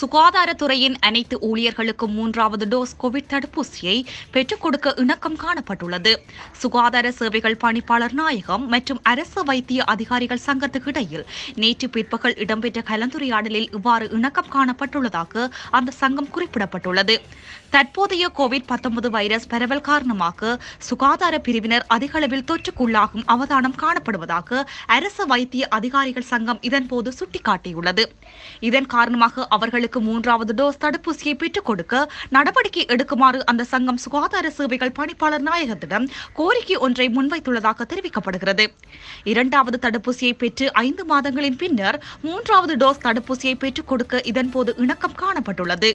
சுகாதாரத்துறையின் அனைத்து ஊழியர்களுக்கும் மூன்றாவது டோஸ் கோவிட் தடுப்பூசியை பெற்றுக் கொடுக்க இணக்கம் காணப்பட்டுள்ளது. சுகாதார சேவைகள் பணிப்பாளர் நாயகம் மற்றும் அரசு வைத்திய அதிகாரிகள் சங்கத்துக்கு இடையில் நேற்று பிற்பகல் இடம்பெற்ற கலந்துரையாடலில் இவ்வாறு இணக்கம் காணப்பட்டுள்ளதாக அந்த சங்கம் குறிப்பிடப்பட்டுள்ளது. தற்போதைய கோவிட் 19 வைரஸ் பரவல் காரணமாக சுகாதார பிரிவினர் அதிக அளவில் தொற்றுக்குள்ளாகும் அவதானம் காணப்படுவதாக அரசு வைத்திய அதிகாரிகள் சங்கம் இதன்போது சுட்டிக்காட்டியுள்ளது. இதன் காரணமாக அவர்களுக்கு மூன்றாவது டோஸ் தடுப்பூசியை பெற்றுக் கொடுக்க நடவடிக்கை எடுக்குமாறு அந்த சங்கம் சுகாதார சேவைகள் பணிப்பாளர் நாயகத்திடம் கோரிக்கை ஒன்றை முன்வைத்துள்ளதாக தெரிவிக்கப்படுகிறது. இரண்டாவது தடுப்பூசியை பெற்று ஐந்து மாதங்களின் பின்னர் மூன்றாவது டோஸ் தடுப்பூசியை பெற்றுக் கொடுக்க இதன்போது இணக்கம் காணப்பட்டுள்ளது.